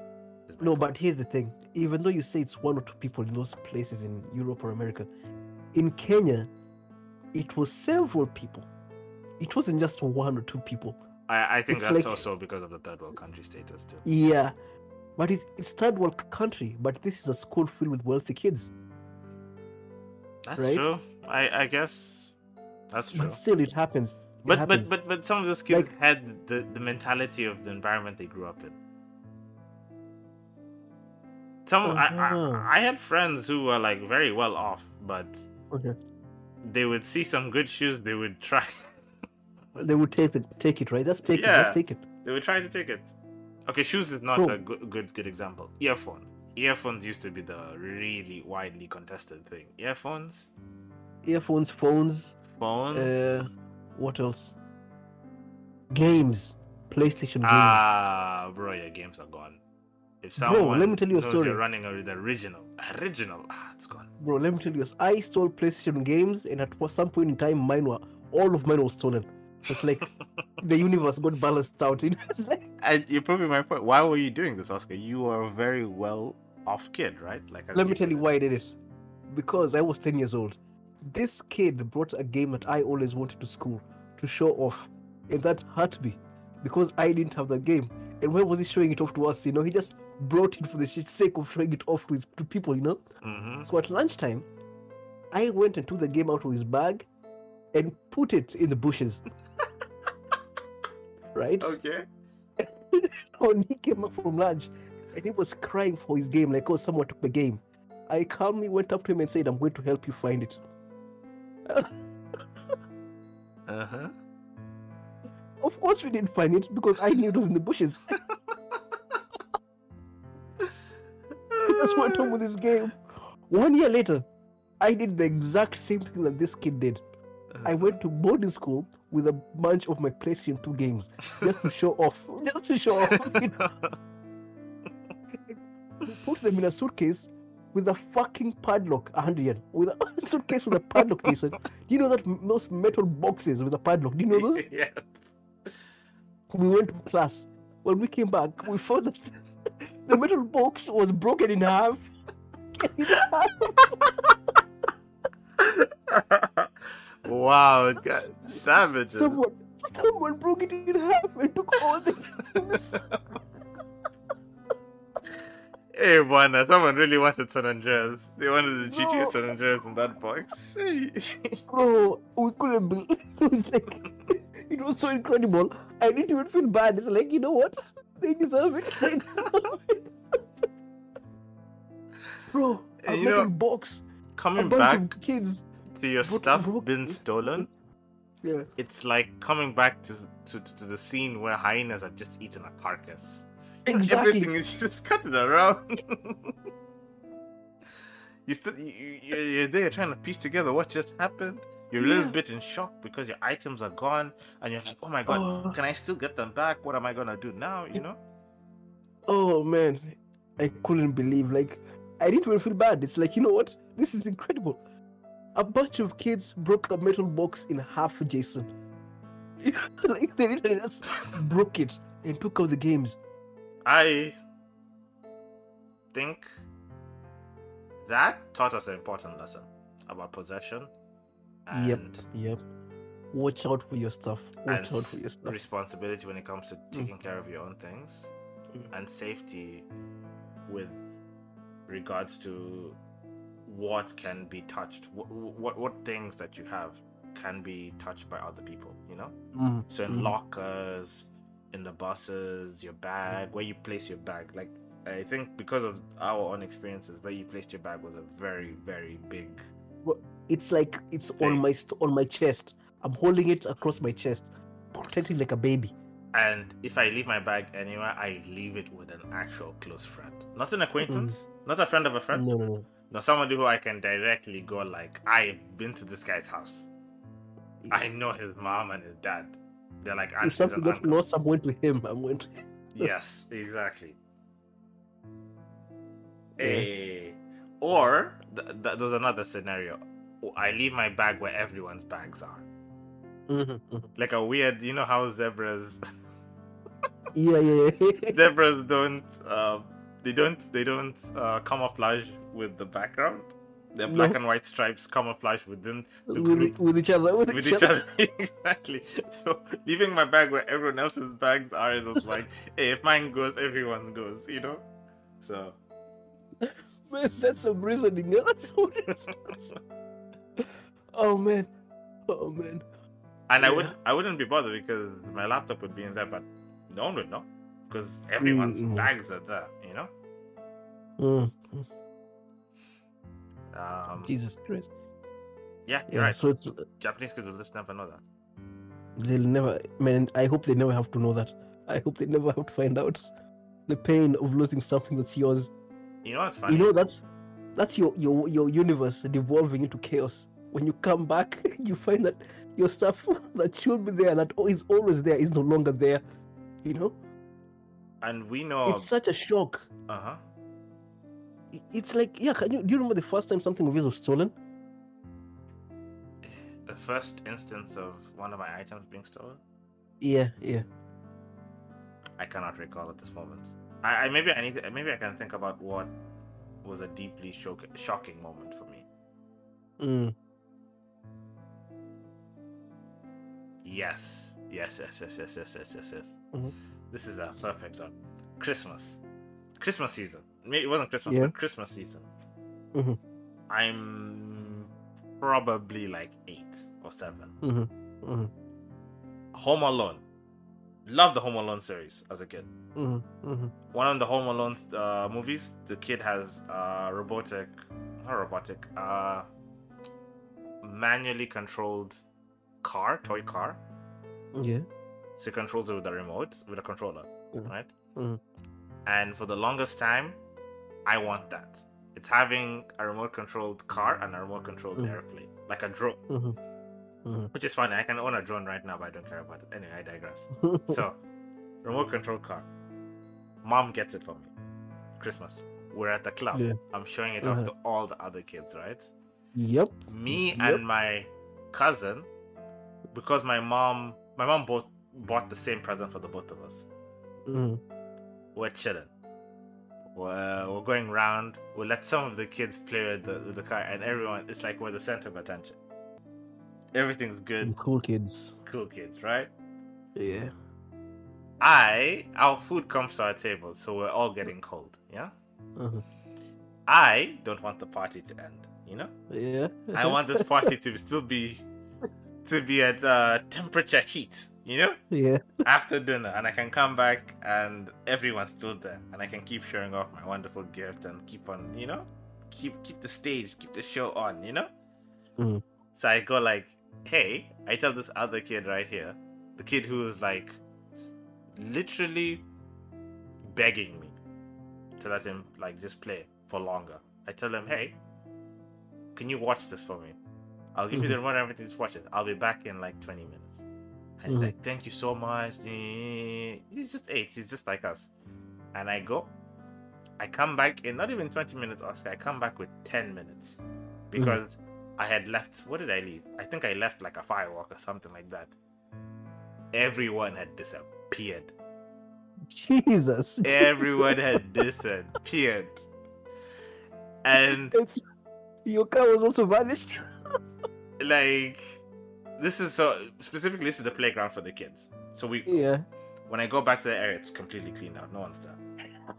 is No, point. but here's the thing. Even though you say it's one or two people in those places in Europe or America, in Kenya, it was several people. It wasn't just one or two people. I, I think it's that's like- also because of the third world country status too Yeah. But it's, it's third world country, but this is a school filled with wealthy kids. that's Right? true i i guess that's true But still, it happens. It But happens. but but but some of those kids Like- had the, the mentality of the environment they grew up in. Some I, Uh-huh. I I had friends who were like very well off, but Okay. they would see some good shoes, they would try They would take it, take it, right? Just take it. Yeah. Just take it. they would try to take it. Okay, shoes is not Cool. a good, good good example. Earphones. Earphones used to be the really widely contested thing. Earphones, Earphones, phones. phones. Uh, what else? Games. PlayStation games. ah, bro, your games are gone. If Bro, someone let me tell you a story. you're running a, the original, original, ah, it's gone. Bro, let me tell you. I stole PlayStation games, and at some point in time, mine were all of mine was stolen. It's like the universe got balanced out. You know? It's like, And you're proving my point. Why were you doing this, Oscar? You are a very well off kid, right? Like, let me tell you why I did it. Because I was 10 years old. This kid brought a game that I always wanted to school to show off, and that hurt me because I didn't have that game. And when was he showing it off to us? You know, he just brought it for the sake of showing it off to, his, to people, you know? Mhm. So at lunchtime, I went and took the game out of his bag and put it in the bushes. right? Okay. When he came up from lunch and he was crying for his game, like, oh, someone took the game. I calmly went up to him and said, I'm going to help you find it. Uh huh. Of course, we didn't find it because I knew it was in the bushes. He just went home with this game. One year later, I did the exact same thing that this kid did. I went to boarding school with a bunch of my PlayStation 2 games just to show off. Just to show off. You know, put them in a suitcase with a fucking padlock, a hundred yen. With a suitcase with a padlock, Jason. Do you know that those metal boxes with a padlock? Do you know those? yeah. We went to class. When we came back, we found that the metal box was broken in half. Wow, it got savage. someone, someone broke it in half and took all the games. Hey, Bwana, someone really wanted San Andreas. They wanted the GTA No. San Andreas in that box. Bro, we couldn't believe it was like it was so incredible. I didn't even feel bad. It's like, you know what? They deserve it. They deserve it. Bro, a You metal know, box, a bunch back of kids. To your bro- stuff being stolen, Yeah. it's like coming back to, to to the scene where hyenas have just eaten a carcass. Exactly. Everything is just cutting around. you still you, you, you're there trying to piece together what just happened. you're a little Yeah. bit in shock because your items are gone, and you're like, "Oh my god, Oh. can I still get them back? What am I gonna do now?" You know? Oh man, I couldn't believe. Like, I didn't even feel bad. It's like, you know what? This is incredible. A bunch of kids broke a metal box in half, Jason. like they literally just broke it and took out the games. I think that taught us an important lesson about possession and, Yep, yep. Watch out for your stuff. Watch out for your stuff. responsibility when it comes to taking care of your own things Mm. and safety with regards to what can be touched what, what what things that you have can be touched by other people you know Mhm, so in mhm. lockers in the buses your bag where you place your bag like i think because of our own experiences where you placed your bag was a very very big well, It's like it's Thing. on my on my chest. I'm holding it across my chest, protecting like a baby. and if i leave my bag anywhere i leave it with an actual close friend not an acquaintance not a friend of a friend No, no, no. No somebody who i can directly go like i've been to this guy's house i know his mom and his dad they're like If aunties something and uncles. lost, I'm going to him. I'm going to. yes exactly Yeah. Eh, or th- th- there's another scenario i leave my bag where everyone's bags are Mhm, mhm. like a weird you know how zebras Yeah, yeah, yeah. zebras don't uh, they don't they don't uh, camouflage with the background their No. black and white stripes camouflage within the with, group with each other. With, with each other exactly so leaving my bag where everyone else's bags are it was like hey if mine goes everyone's goes you know so Man, that's some reasoning. That's reasoning. oh man, oh man. and i Yeah. would i wouldn't be bothered because my laptop would be in there but no one would know because everyone's Mm. bags are there you know Mm, um Jesus Christ. yeah Yeah, you're right so it's japanese kids will just never know that they'll never. Man, I hope they never have to know that. I hope they never have to find out the pain of losing something that's yours. you know what's funny You know that's that's your your your universe devolving into chaos. When you come back, you find that your stuff that should be there, that is always there, is no longer there. You know, and we know it's such a shock. uh-huh I- It's like, yeah, can you do you remember the first time something of yours was stolen? the first instance of one of my items being stolen Yeah, yeah. i cannot recall at this moment i, I maybe i need to, maybe i can think about what was a deeply shock, shocking moment for me Mm. yes yes yes yes yes yes yes yes yes Mhm. this is a perfect one christmas christmas season maybe it wasn't christmas Yeah. but christmas season Mhm. i'm probably like eight or seven hmm hmm home alone love the home alone series as a kid hmm hmm one of the Home Alone uh, movies, the kid has uh, robotic, not robotic, uh, manually controlled car, toy car. Yeah. So he controls it with a remote, with a controller, Mhm. right? And for the longest time, I want that. It's having a remote controlled car and a remote controlled Mhm. airplane, like a drone, hmm hmm which is funny. I can own a drone right now, but I don't care about it. Anyway, I digress. So, remote control car. Mom gets it for me. Christmas. We're at the club. Yeah. I'm showing it Uh-huh. off to all the other kids, right? Yep. Me Yep. and my cousin, because my mom, my mom both bought the same present for the both of us. hmm We're chilling. We're, we're going round. We'll let some of the kids play with the, with the car, and everyone, it's like we're the center of attention. Everything's good. Cool kids. Cool kids, right? Yeah. I, our food comes to our table, so we're all getting cold, yeah? uh I don't want the party to end, you know? Yeah. I want this party to still be to be at uh, temperature heat, you know? Yeah. After dinner and I can come back and everyone's still there and I can keep showing off my wonderful gift and keep on, you know? Keep keep the stage, keep the show on, you know? Mhm. So I go like, "Hey, I tell this other kid right here, the kid who is like literally begging me to let him like just play for longer. I tell him, "Hey, can you watch this for me? I'll give you the remote and everything. Just watch it. I'll be back in like 20 minutes. And he's Mhm. like, thank you so much. He's just eight. He's just like us. And I go. I come back in not even 20 minutes, Oscar. I come back with 10 minutes because I had left. What did I leave? I think I left like a firework or something like that. Everyone had disappeared. Jesus. Everyone had disappeared. And It's, your car was also vanished. like this is so specifically this is the playground for the kids. So we Yeah. when I go back to the area it's completely cleaned out. No one's there.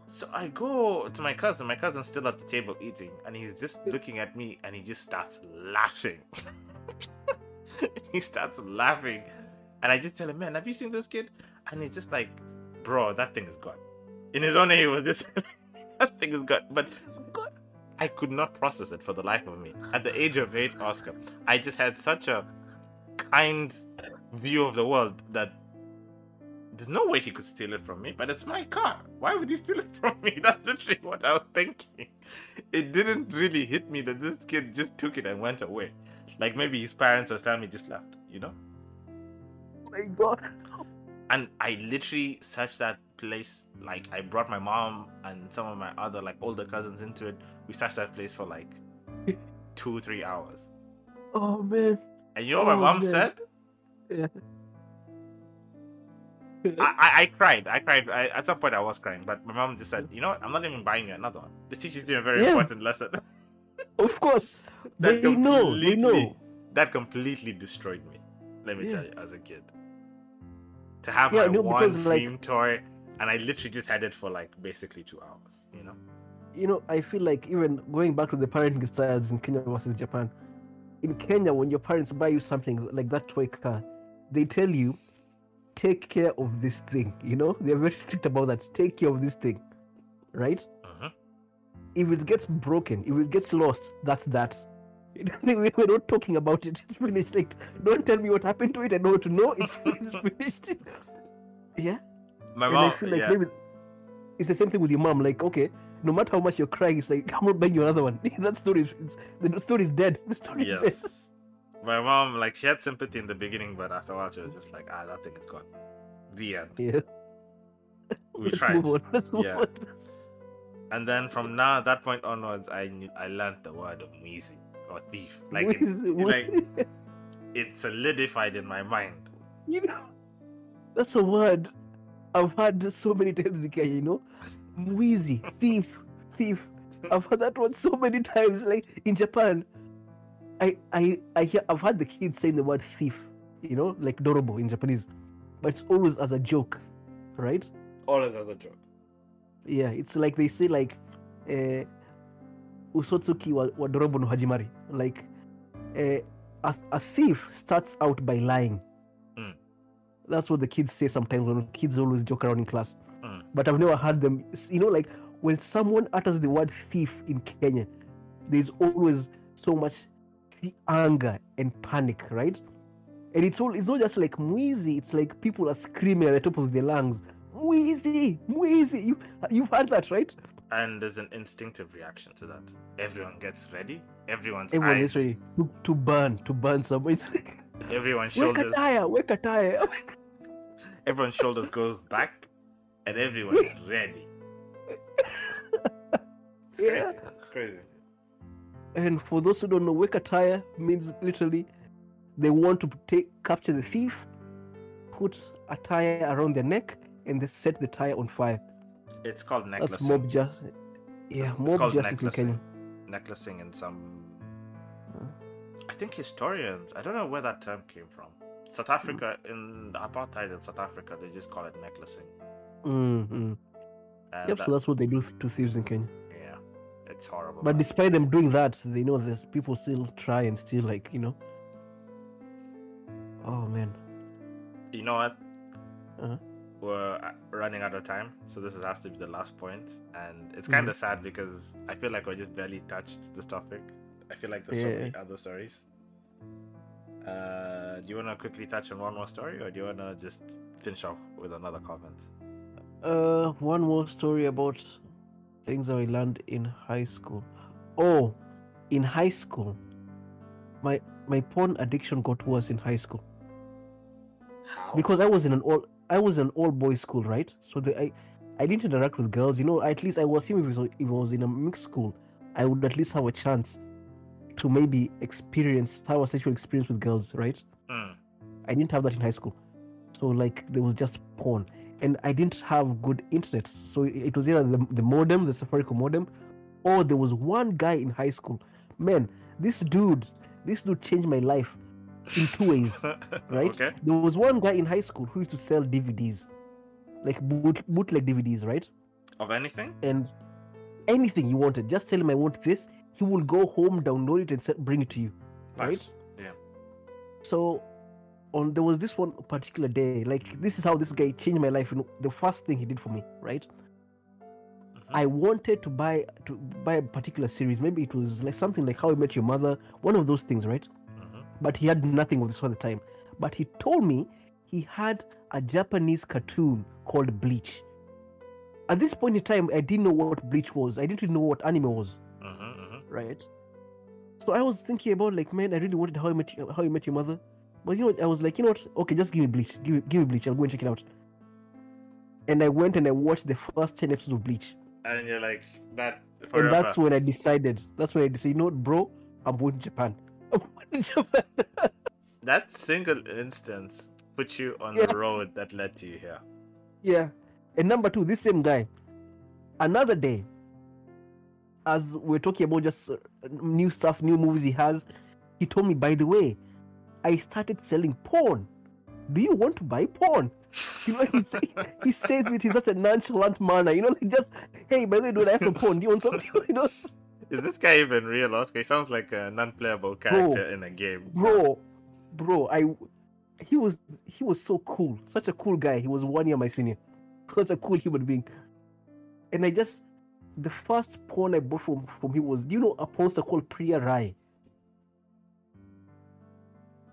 So I go to my cousin. My cousin's still at the table eating, and he's just looking at me, and he just starts laughing. he starts laughing, and I just tell him, "Man, have you seen this kid?" And he's just like, "Bro, that thing is gone." In his own he was just, "That thing is gone." But I could not process it for the life of me. At the age of eight, Oscar, I just had such a kind view of the world that there's no way he could steal it from me, but it's my car. Why would he steal it from me? That's literally what I was thinking. It didn't really hit me that this kid just took it and went away. Like maybe his parents or family just left, you know? Oh my god. And I literally searched that place. Like I brought my mom and some of my other like older cousins into it. We searched that place for like two, three hours. Oh man. And you know what my Oh, mom man. said? Yeah. I, I, I cried. I cried. I, at some point, I was crying, but my mom just said, "You know what? I'm not even buying you another one. This teaches you a very Yeah. important lesson." of course. that They know. They know. That completely destroyed me. Let me Yeah. tell you, as a kid, to have Yeah, my no, one because, like- dream toy, and I literally just had it for like basically two hours. You know? you know, I feel like even going back to the parenting styles in Kenya versus Japan. In Kenya, when your parents buy you something like that toy car, they tell you, take care of this thing. You know, they're very strict about that. Take care of this thing, right? Mhm. If it gets broken, if it gets lost, that's that. We're not talking about it. It's finished. Like, don't tell me what happened to it. I don't want to know. It's, it's finished. Yeah. My and mom. I feel like yeah. maybe it's the same thing with your mom. Like, okay, no matter how much you're crying, it's like I'm not buying you another one. that story is it's, the story is dead. The story is dead. Yes. My mom, like, she had sympathy in the beginning, but after a while, she was just like, "Ah, that thing is gone." The end. Yeah. We Let's tried. move on. Let's move Yeah. on. And then from now, that point onwards, I knew, I learned the word of mwizi or thief. Like it, like it solidified in my mind. you know, that's a word I've heard so many times in Kenya. You know, Mwizi, thief, thief. I've heard that one so many times. Like in Japan, I I I hear I've heard the kids saying the word thief. You know, like dorobo in Japanese, but it's always as a joke, right? All as a joke. yeah it's like they say like uh, usotsuki wa, wa dorobo no hajimari like uh, a, a thief starts out by lying Mm. that's what the kids say sometimes when kids always joke around in class. But i've never heard them. You know like when someone utters the word thief in kenya there's always so much anger and panic right? And it's all it's not just like mwizi it's like people are screaming at the top of their lungs mwizi mwizi you, you've heard that right? And there's an instinctive reaction to that. Everyone gets ready. Everyone's everyone eyes, is ready to, to burn to burn someone it's like everyone's wake a shoulders, tire wake a tire everyone's shoulders goes back, and everyone's ready. It's Yeah. crazy. It's crazy. and for those who don't know wake a tire means literally they want to take capture the thief put a tire around their neck and they set the tire on fire It's called that's necklacing. mob justice yeah It's mob called justice in necklacing. kenya necklacing in some Uh. I think historians I don't know where that term came from. South Africa in the apartheid in South Africa they just call it necklacing. Mm-hmm. Yep that- so that's what they do to thieves in kenya yeah. It's horrible. but man. despite them doing that they know there's people still try and still like you know oh man you know what? Uh-huh. We're uh, running out of time, so this has to be the last point. and it's Mm-hmm. kind of sad because I feel like we just barely touched this topic. I feel like there's so many other stories. Uh, do you want to quickly touch on one more story, or do you want to just finish off with another comment? Uh, one more story about things that I learned in high school. Oh, in high school, my my porn addiction got worse in high school How? because I was in an all I was in an all boys school, right? So the, I I didn't interact with girls. You know, at least I was even if it was, if I was in a mixed school, I would at least have a chance to maybe experience have a sexual experience with girls, right? Mm. I didn't have that in high school. So like there was just porn. And I didn't have good internet. So it was either the, the modem, the Safaricom modem, or there was one guy in high school. Man, this dude, this dude changed my life in two ways, right? Okay. There was one guy in high school who used to sell DVDs, like boot, bootleg DVDs, right? Of anything? And anything you wanted, just tell him I want this. He will go home, download it, and bring it to you. Right? Nice. Yeah. So on there was this one particular day, like this is how this guy changed my life. The first thing he did for me, right? Mhm. I wanted to buy to buy a particular series. Maybe it was like something like How I Met Your Mother, one of those things, right? Mhm. But he had nothing of this at the time. But he told me he had a Japanese cartoon called Bleach. At this point in time, I didn't know what Bleach was. I didn't even know what anime was, Mhm, mhm. right? So I was thinking about like, man, I really wanted How I Met You, How I Met Your Mother, but you know. I was like, you know what? Okay, just give me Bleach. Give me, give me Bleach. I'll go and check it out. And I went and I watched the first ten episodes of Bleach, And you're like that and that's when I decided. That's when I decided, you know what, bro? I'm going to Japan. I'm going to Japan. That single instance put you on Yeah. the road that led to you here. Yeah. And number two, this same guy, another day, as we're talking about just uh, new stuff, new movies he has, he told me, by the way, I started selling porn. Do you want to buy porn? You know, he, say, he says it in such a nonchalant manner. You know, like just, hey, by the way, dude, I have some porn. Do you want something? You know, Is this guy even real, Oscar? He sounds like a non-playable character in a game. bro, bro, I, he was, he was so cool. Such a cool guy. He was one year my senior. Such a cool human being. And I just, the first porn I bought from, from him was, do you know a poster called Priya Rai?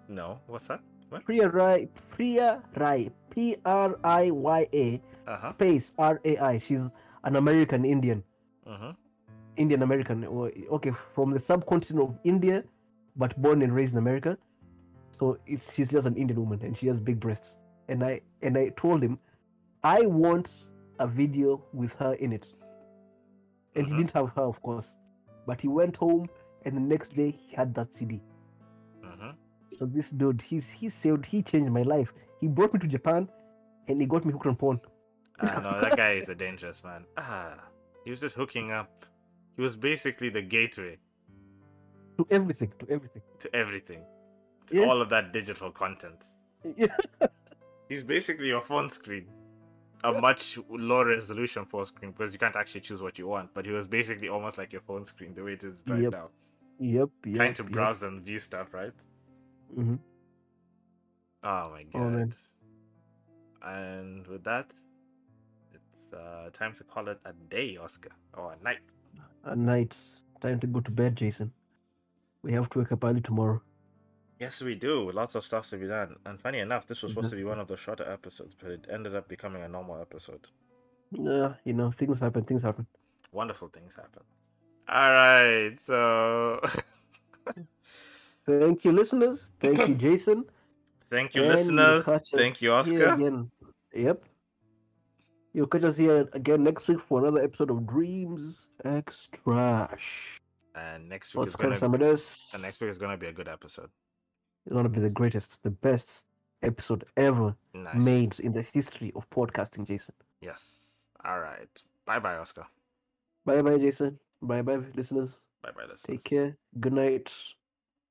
No, what's that? What? Priya Rai, Priya Rai, P R I Y A Uh huh. space R A I. She's an American Indian, Uh-huh. Indian American. or- Okay, from the subcontinent of India, but born and raised in America. So it's she's just an Indian woman, and she has big breasts. And I and I told him, I want a video with her in it. And Mhm. he didn't have her, of course, but he went home, and the next day he had that CD. So this dude, he's he saved, he changed my life. He brought me to Japan, and he got me hooked on porn. Ah, no, that guy is a dangerous man. Ah, he was just hooking up. He was basically the gateway To everything, to everything. to everything, to Yeah. all of that digital content. Yeah. He's basically your phone screen, a much lower resolution phone screen because you can't actually choose what you want. But he was basically almost like your phone screen, the way it is right Yep. now. Yep. yep Trying to yep. browse and view stuff, right? Mhm. Oh my god. Oh, man. And with that, it's uh, time to call it a day, Oscar, or a night. A night, time to go to bed, Jason. We have to wake up early tomorrow. Yes, we do. Lots of stuff to be done. And funny enough, this was supposed to be one of the shorter episodes, but it ended up becoming a normal episode. Yeah, you know, things happen, things happen. Wonderful things happen. All right, so Thank you, listeners. Thank you, Jason. thank you, And listeners. Thank you, Oscar. Again. Yep. You'll catch us here again next week for another episode of Dreams X Trash. And next week is gonna and next week is gonna be a good episode. It's gonna be the greatest, the best episode ever Nice. made in the history of podcasting, Jason. Yes. All right. Bye, bye, Oscar. Bye bye, Jason. Bye bye, listeners. Bye, bye, listeners. Take care. Good night.